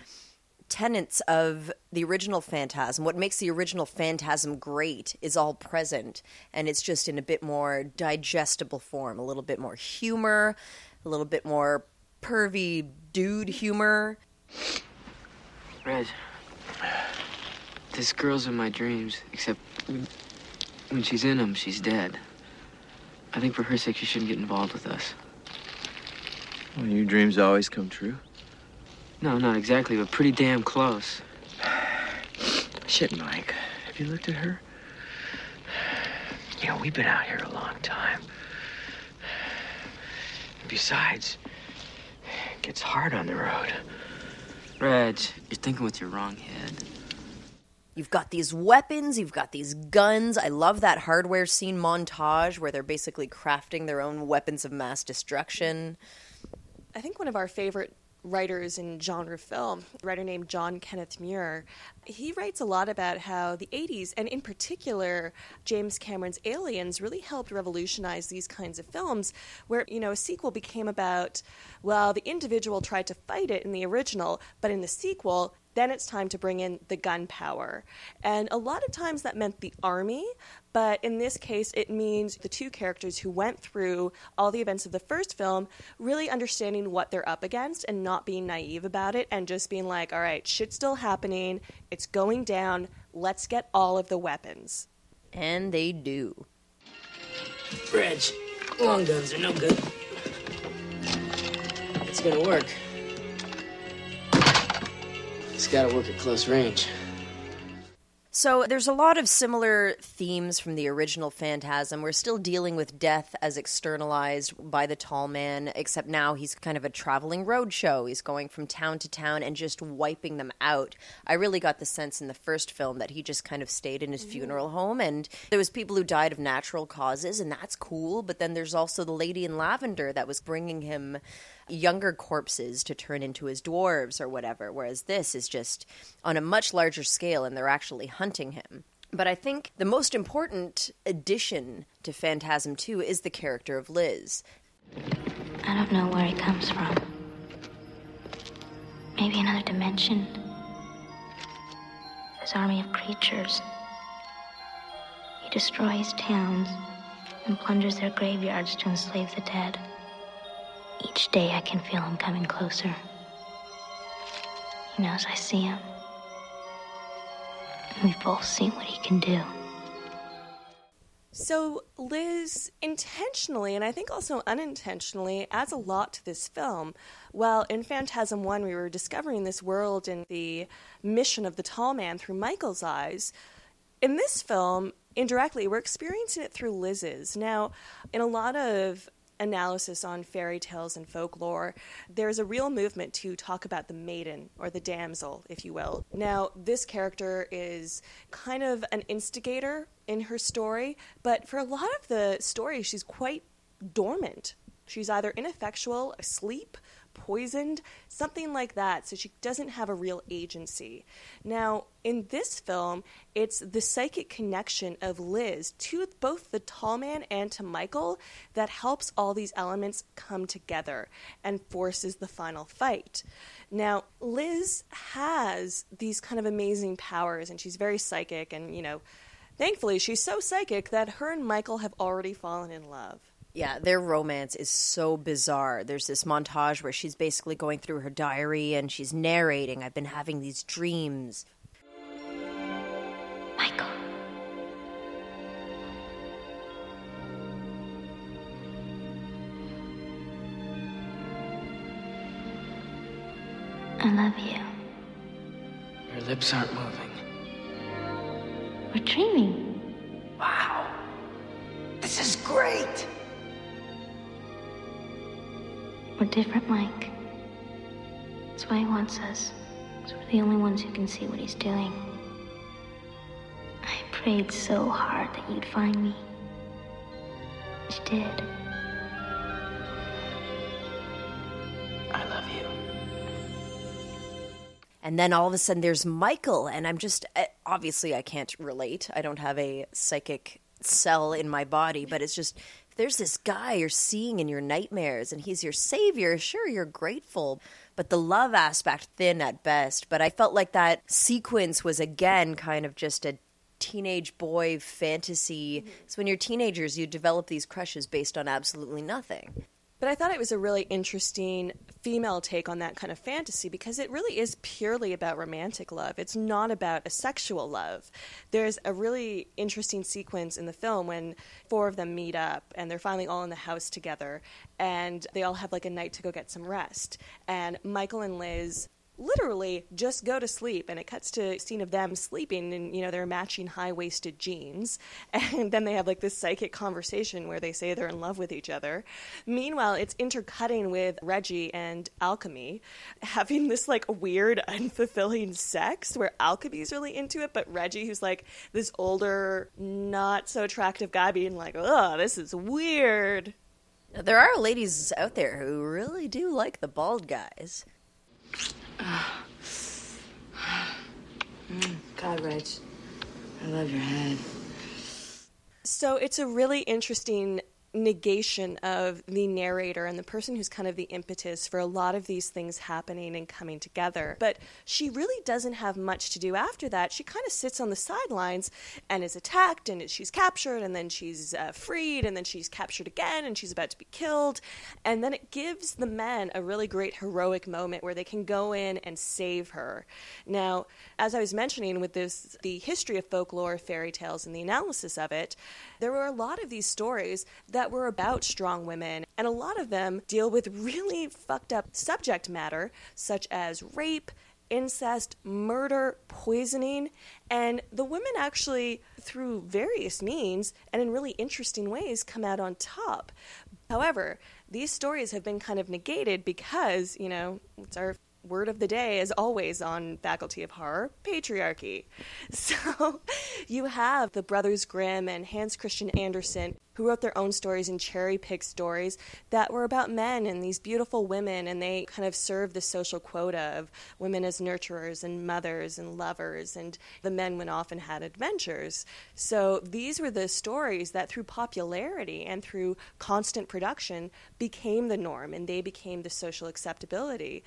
tenets of the original Phantasm, what makes the original Phantasm great, is all present, and it's just in a bit more digestible form, a little bit more humor, a little bit more pervy dude humor. Reg, this girl's in my dreams, except when she's in them, she's dead. I think for her sake, she shouldn't get involved with us. Well, your dreams always come true. No, not exactly, but pretty damn close. [SIGHS] Shit, Mike. Have you looked at her? You know, we've been out here a long time. Besides, it gets hard on the road. Reg, you're thinking with your wrong head. You've got these weapons, you've got these guns. I love that hardware scene montage where they're basically crafting their own weapons of mass destruction. I think one of our favorite writers in genre film, a writer named John Kenneth Muir. He writes a lot about how the 80s, and in particular, James Cameron's Aliens, really helped revolutionize these kinds of films where, you know, a sequel became about, well, the individual tried to fight it in the original, but in the sequel, then it's time to bring in the gunpowder. And a lot of times that meant the army, but in this case, it means the two characters who went through all the events of the first film really understanding what they're up against and not being naive about it and just being like, all right, shit's still happening, it's going down, let's get all of the weapons. And they do. Bridge, long guns are no good. It's gonna work. It's gotta work at close range. So there's a lot of similar themes from the original Phantasm. We're still dealing with death as externalized by the tall man, except now he's kind of a traveling roadshow. He's going from town to town and just wiping them out. I really got the sense in the first film that he just kind of stayed in his mm-hmm. funeral home and there was people who died of natural causes and that's cool, but then there's also the lady in lavender that was bringing him younger corpses to turn into his dwarves or whatever, whereas this is just on a much larger scale and they're actually hunting him. But I think the most important addition to Phantasm 2 is the character of Liz. I don't know where he comes from. Maybe another dimension. His army of creatures. He destroys towns and plunders their graveyards to enslave the dead. Each day I can feel him coming closer. He knows I see him. And we've both seen what he can do. So, Liz intentionally, and I think also unintentionally, adds a lot to this film. Well, in Phantasm 1, we were discovering this world and the mission of the tall man through Michael's eyes. In this film, indirectly, we're experiencing it through Liz's. Now, in a lot of analysis on fairy tales and folklore, there's a real movement to talk about the maiden or the damsel, if you will. Now, this character is kind of an instigator in her story, but for a lot of the story, she's quite dormant. She's either ineffectual, asleep, poisoned, something like that. So she doesn't have a real agency. Now, in this film, it's the psychic connection of Liz to both the tall man and to Michael that helps all these elements come together and forces the final fight. Now, Liz has these kind of amazing powers, and she's very psychic, and, you know, thankfully, she's so psychic that her and Michael have already fallen in love. Yeah, their romance is so bizarre. There's this montage where she's basically going through her diary and she's narrating, I've been having these dreams. Michael. I love you. Your lips aren't moving. We're dreaming. Wow. This is great. Different, Mike. That's why he wants us. 'cause we're the only ones who can see what he's doing. I prayed so hard that you'd find me. You did. I love you. And then all of a sudden there's Michael, and I'm just eh, obviously I can't relate. I don't have a psychic cell in my body, but it's just there's this guy you're seeing in your nightmares, and he's your savior. Sure, you're grateful, but the love aspect thin at best. But I felt like that sequence was again kind of just a teenage boy fantasy. Mm-hmm. So when you're teenagers, you develop these crushes based on absolutely nothing. But I thought it was a really interesting female take on that kind of fantasy because it really is purely about romantic love. It's not about a sexual love. There's a really interesting sequence in the film when four of them meet up and they're finally all in the house together and they all have like a night to go get some rest. And Michael and Liz literally just go to sleep and it cuts to a scene of them sleeping and you know they're matching high-waisted jeans [LAUGHS] and then they have like this psychic conversation where they say they're in love with each other meanwhile it's intercutting with reggie and alchemy having this like weird unfulfilling sex where alchemy's really into it but reggie who's like this older not so attractive guy being like oh this is weird There are ladies out there who really do like the bald guys. [SIGHS] God, Reg. I love your head. So it's a really interesting negation of the narrator and the person who's kind of the impetus for a lot of these things happening and coming together. But she really doesn't have much to do after that. She kind of sits on the sidelines and is attacked and she's captured and then she's uh, freed and then she's captured again and she's about to be killed. And then it gives the men a really great heroic moment where they can go in and save her. Now, as I was mentioning with this the history of folklore, fairy tales and the analysis of it, there were a lot of these stories that were about strong women, and a lot of them deal with really fucked up subject matter, such as rape, incest, murder, poisoning, and the women actually, through various means and in really interesting ways, come out on top. However, these stories have been kind of negated because, you know, it's our word of the day as always on faculty of horror patriarchy. [LAUGHS] So you have the brothers grimm and hans christian andersen who wrote their own stories and cherry picked stories that were about men and these beautiful women and they kind of served the social quota of women as nurturers and mothers and lovers and the men went off and had adventures. So these were the stories that through popularity and through constant production became the norm and they became the social acceptability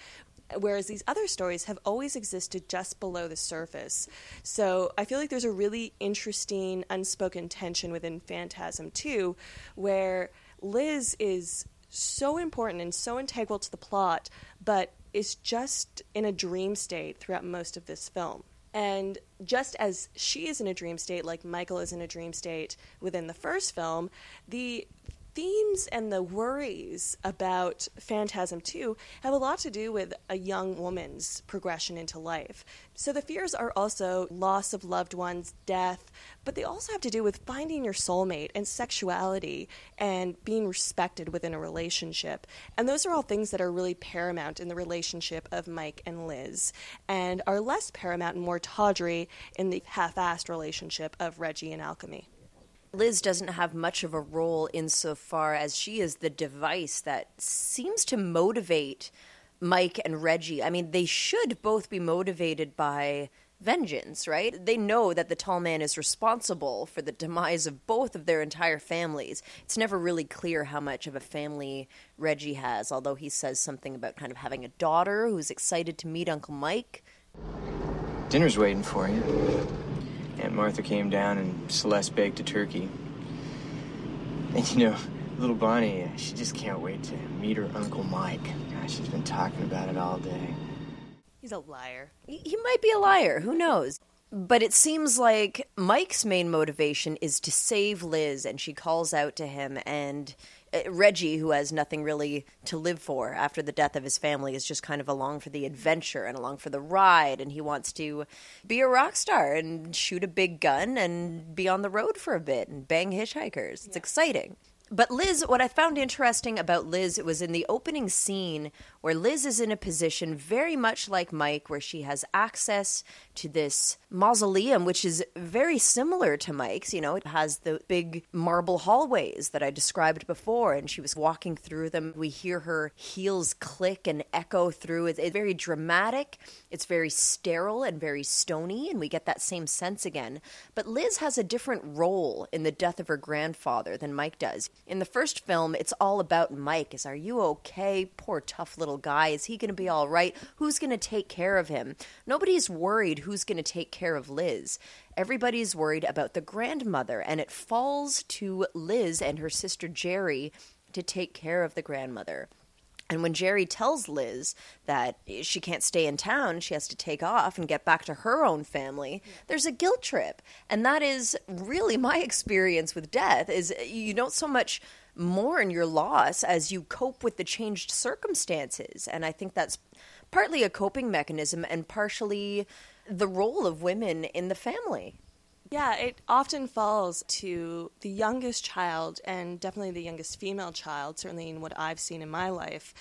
whereas these other stories have always existed just below the surface. So I feel like there's a really interesting unspoken tension within Phantasm 2, where Liz is so important and so integral to the plot, but is just in a dream state throughout most of this film. And just as she is in a dream state, like Michael is in a dream state within the first film, the themes and the worries about Phantasm 2 have a lot to do with a young woman's progression into life. So the fears are also loss of loved ones, death, but they also have to do with finding your soulmate and sexuality and being respected within a relationship. And those are all things that are really paramount in the relationship of Mike and Liz and are less paramount and more tawdry in the half assed relationship of Reggie and Alchemy. Liz doesn't have much of a role insofar as she is the device that seems to motivate Mike and Reggie, I mean, they should both be motivated by vengeance, right? They know that the tall man is responsible for the demise of both of their entire families. It's never really clear how much of a family Reggie has, although he says something about kind of having a daughter who's excited to meet Uncle Mike. Dinner's waiting for you. Aunt Martha came down and Celeste baked a turkey. And you know, little Bonnie, she just can't wait to meet her Uncle Mike. Gosh, she's been talking about it all day. He's a liar. He might be a liar, who knows? But it seems like Mike's main motivation is to save Liz, and she calls out to him. And Uh, Reggie, who has nothing really to live for after the death of his family, is just kind of along for the adventure and along for the ride. And he wants to be a rock star and shoot a big gun and be on the road for a bit and bang hitchhikers. It's exciting. But Liz, what I found interesting about Liz it was in the opening scene where Liz is in a position very much like Mike, where she has access to this mausoleum, which is very similar to Mike's. You know, it has the big marble hallways that I described before, and she was walking through them. We hear her heels click and echo through. It's, it's very dramatic, it's very sterile and very stony, and we get that same sense again. But Liz has a different role in the death of her grandfather than Mike does. In the first film, it's all about Mike. Is are you okay? Poor tough little guy. Is he going to be all right? Who's going to take care of him? Nobody's worried who's going to take care of Liz. Everybody's worried about the grandmother, and it falls to Liz and her sister Jerry to take care of the grandmother. And when Jerry tells Liz that she can't stay in town, she has to take off and get back to her own family, there's a guilt trip. And that is really my [LAUGHS] experience with death is you don't so much mourn your loss as you cope with the changed circumstances. And I think that's partly a coping mechanism and partially the role of women in the family. Yeah, it often falls to the youngest child, and definitely the youngest female child, certainly in what I've seen in my life,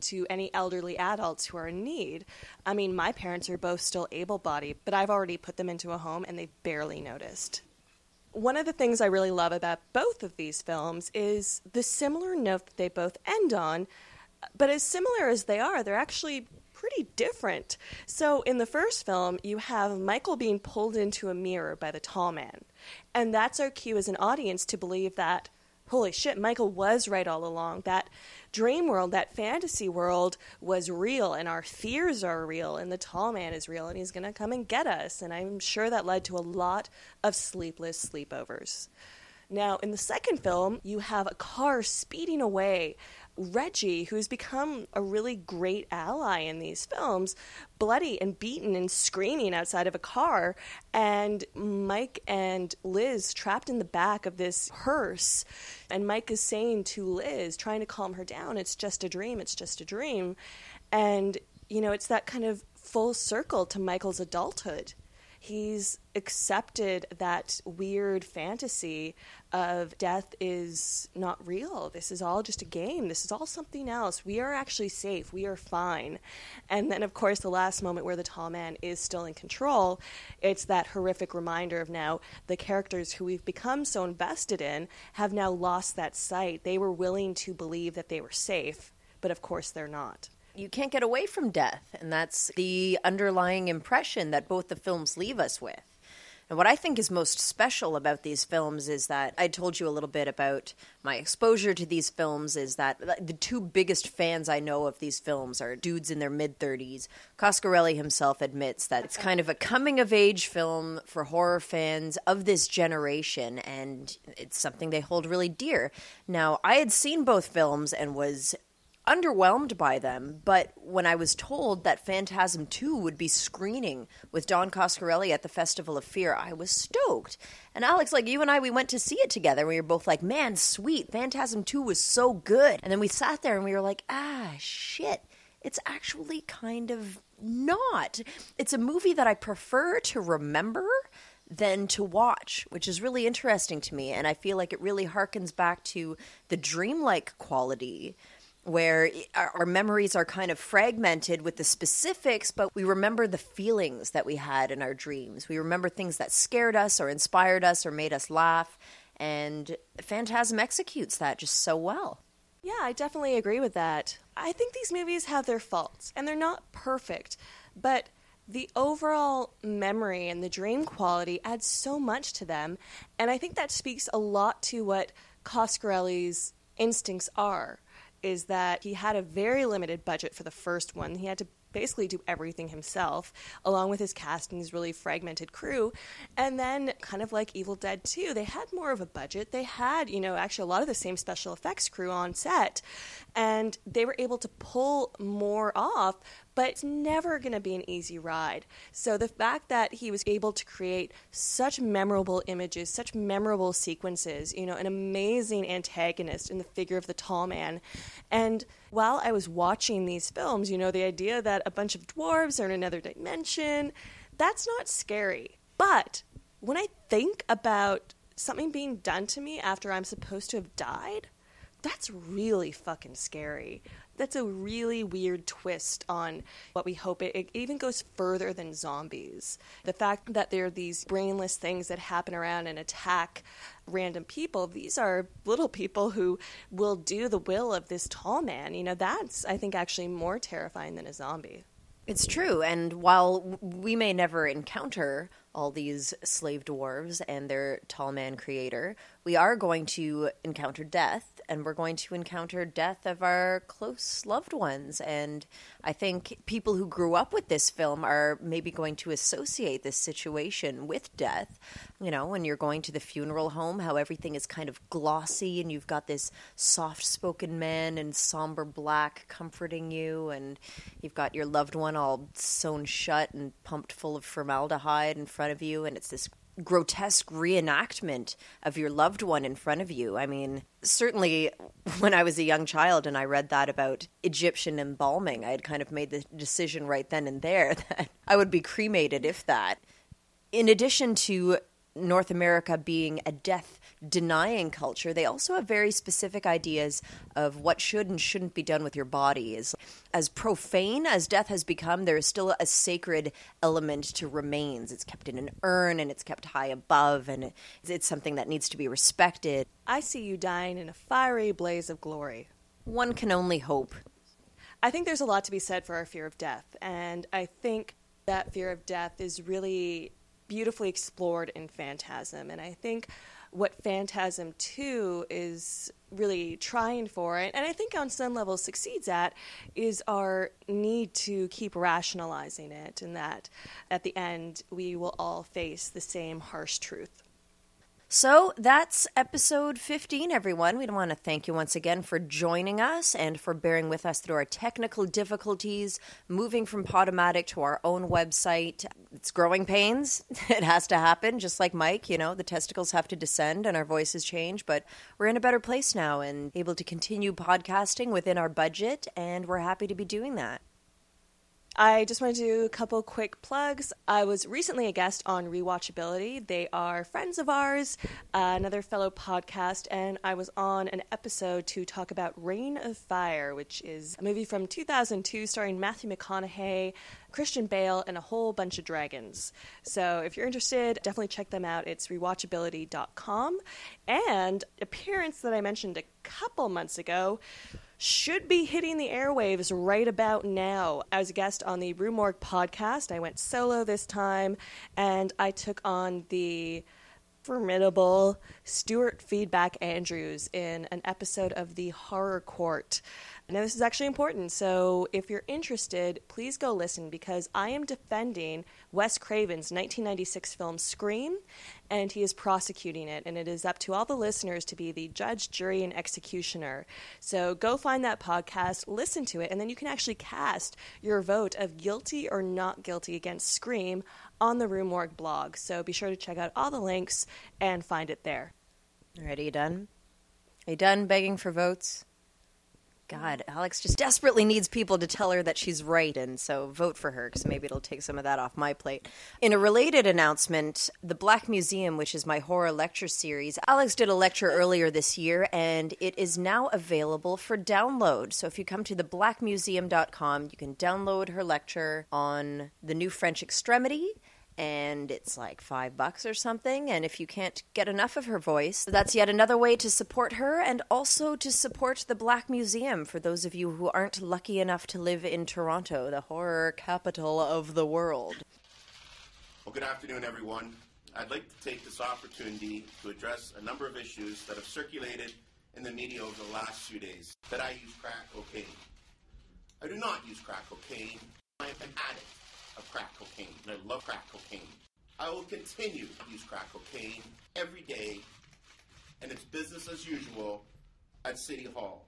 to any elderly adults who are in need. I mean, my parents are both still able bodied, but I've already put them into a home and they've barely noticed. One of the things I really love about both of these films is the similar note that they both end on, but as similar as they are, they're actually pretty different. So in the first film, you have Michael being pulled into a mirror by the tall man. And that's our cue as an audience to believe that, holy shit, Michael was right all along. That dream world, that fantasy world was real, and our fears are real, and the tall man is real, and he's going to come and get us. And I'm sure that led to a lot of sleepless sleepovers. Now, in the second film, you have a car speeding away Reggie, who's become a really great ally in these films, bloody and beaten and screaming outside of a car, and Mike and Liz trapped in the back of this hearse. And Mike is saying to Liz, trying to calm her down, it's just a dream, it's just a dream. And, you know, it's that kind of full circle to Michael's adulthood he's accepted that weird fantasy of death is not real. This is all just a game. This is all something else. We are actually safe. We are fine. And then, of course, the last moment where the tall man is still in control, it's that horrific reminder of now the characters who we've become so invested in have now lost that sight. They were willing to believe that they were safe, but of course they're not you can't get away from death. And that's the underlying impression that both the films leave us with. And what I think is most special about these films is that I told you a little bit about my exposure to these films. Is that the two biggest fans I know of these films are dudes in their mid 30s. Coscarelli himself admits that it's kind of a coming of age film for horror fans of this generation, and it's something they hold really dear. Now, I had seen both films and was underwhelmed by them, but when I was told that Phantasm 2 would be screening with Don Coscarelli at the Festival of Fear, I was stoked. And Alex, like you and I, we went to see it together. And we were both like, man, sweet. Phantasm 2 was so good. And then we sat there and we were like, ah, shit. It's actually kind of not. It's a movie that I prefer to remember than to watch, which is really interesting to me. And I feel like it really harkens back to the dreamlike quality where our, memories are kind of fragmented with the specifics, but we remember the feelings that we had in our dreams. We remember things that scared us or inspired us or made us laugh. And Phantasm executes that just so well. Yeah, I definitely agree with that. I think these movies have their faults, and they're not perfect, but the overall memory and the dream quality adds so much to them, and I think that speaks a lot to what Coscarelli's instincts are. Is that he had a very limited budget for the first one. He had to basically do everything himself, along with his cast and his really fragmented crew. And then, kind of like Evil Dead 2, they had more of a budget. They had, you know, actually a lot of the same special effects crew on set, and they were able to pull more off. But it's never going to be an easy ride. So the fact that he was able to create such memorable images, such memorable sequences, you know, an amazing antagonist in the figure of the tall man, and while I was watching these films, you know, the idea that a bunch of dwarves are in another dimension, that's not scary. But when I think about something being done to me after I'm supposed to have died, that's really fucking scary. That's a really weird twist on what we hope it, it even goes further than zombies. The fact that there are these brainless things that happen around and attack random people, these are little people who will do the will of this tall man. You know, that's, I think, actually more terrifying than a zombie. It's true. And while we may never encounter all these slave dwarves and their tall man creator, we are going to encounter death and we're going to encounter death of our close loved ones. And I think people who grew up with this film are maybe going to associate this situation with death. You know, when you're going to the funeral home, how everything is kind of glossy and you've got this soft spoken man in somber black comforting you, and you've got your loved one all sewn shut and pumped full of formaldehyde in front of you, and it's this grotesque reenactment of your loved one in front of you. I mean, certainly when I was a young child and I read that about Egyptian embalming, I had kind of made the decision right then and there [LAUGHS] that I would be cremated if that. In addition to North America being a death denying culture, they also have very specific ideas of what should and shouldn't be done with your body. As, as profane as death has become, there is still a sacred element to remains. It's kept in an urn and it's kept high above, and it's something that needs to be respected. I see you dying in a fiery blaze of glory. One can only hope. I think there's a lot to be said for our fear of death, and I think that fear of death is really beautifully explored in Phantasm. And I think what Phantasm 2 is really trying for, and I think on some level succeeds at, is our need to keep rationalizing it, and that at the end we will all face the same harsh truth. So that's episode 15, everyone. We want to thank you once again for joining us and for bearing with us through our technical difficulties, moving from Podomatic to our own website. It's growing pains. [LAUGHS] It has to happen, just like Mike. You know, the testicles have to descend and our voices change, but we're in a better place now and able to continue podcasting within our budget, and we're happy to be doing that. I just want to do a couple quick plugs. I was recently a guest on Rewatchability. They are friends of ours, uh, another fellow podcast, and I was on an episode to talk about Reign of Fire, which is a movie from 2002 starring Matthew McConaughey, Christian Bale, and a whole bunch of dragons. So if you're interested, definitely check them out. It's rewatchability.com. And appearance that I mentioned a couple months ago should be hitting the airwaves right about now. I was a guest on the Rue Morgue podcast. I went solo this time, and I took on the formidable Stuart Feedback Andrews in an episode of the Horror Court. Now, this is actually important, so if you're interested, please go listen because I am defending Wes Craven's 1996 film Scream, and he is prosecuting it, and it is up to all the listeners to be the judge, jury, and executioner. So go find that podcast, listen to it, and then you can actually cast your vote of guilty or not guilty against Scream on the Morgue blog. So be sure to check out all the links and find it there. All right, you done? Are you done begging for votes? God, Alex just desperately needs people to tell her that she's right, and so vote for her because maybe it'll take some of that off my plate. In a related announcement, the Black Museum, which is my horror lecture series, Alex did a lecture earlier this year, and it is now available for download. So if you come to theblackmuseum.com, you can download her lecture on the new French extremity and it's like five bucks or something. And if you can't get enough of her voice, that's yet another way to support her and also to support the Black Museum for those of you who aren't lucky enough to live in Toronto, the horror capital of the world. Well, good afternoon, everyone. I'd like to take this opportunity to address a number of issues that have circulated in the media over the last few days. That I use crack cocaine. I do not use crack cocaine. I am an addict of crack cocaine, and I love crack cocaine. I will continue to use crack cocaine every day, and it's business as usual at City Hall.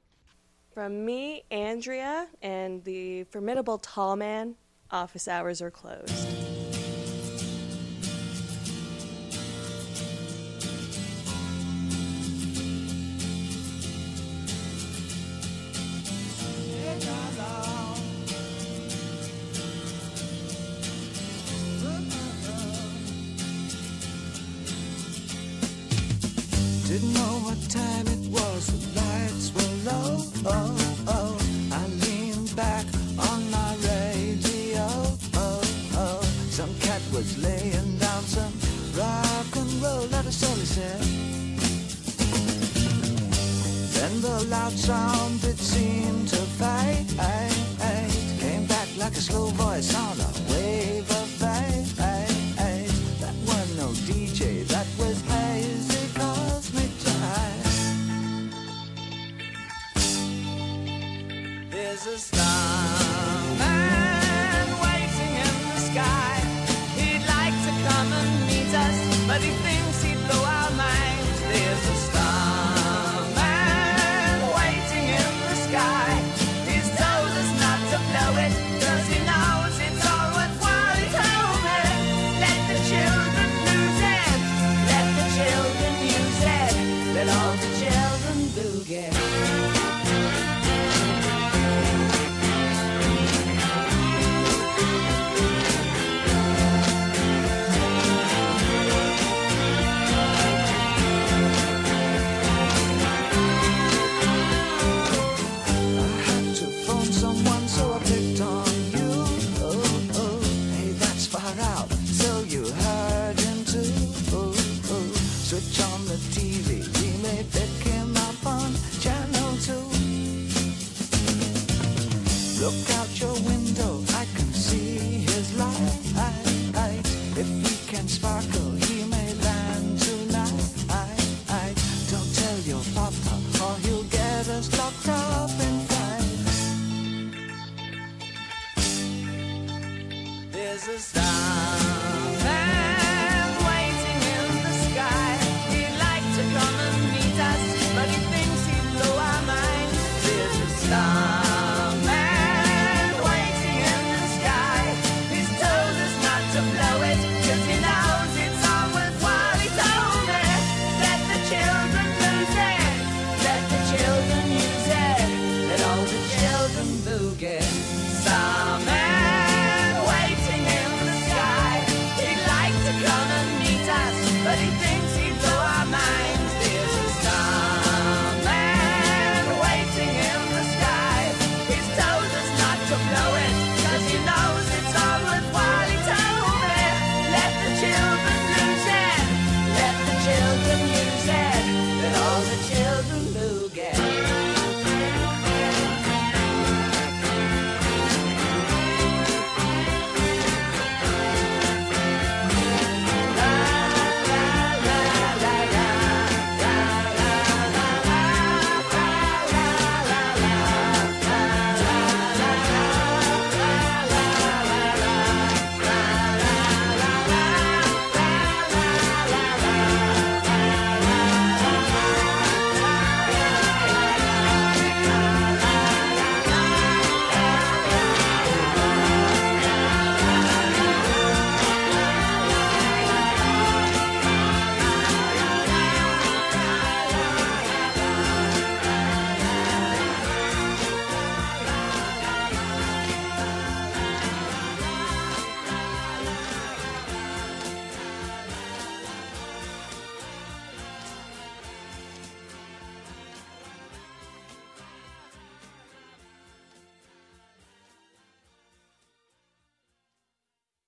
From me, Andrea, and the formidable tall man, office hours are closed. Didn't know what time a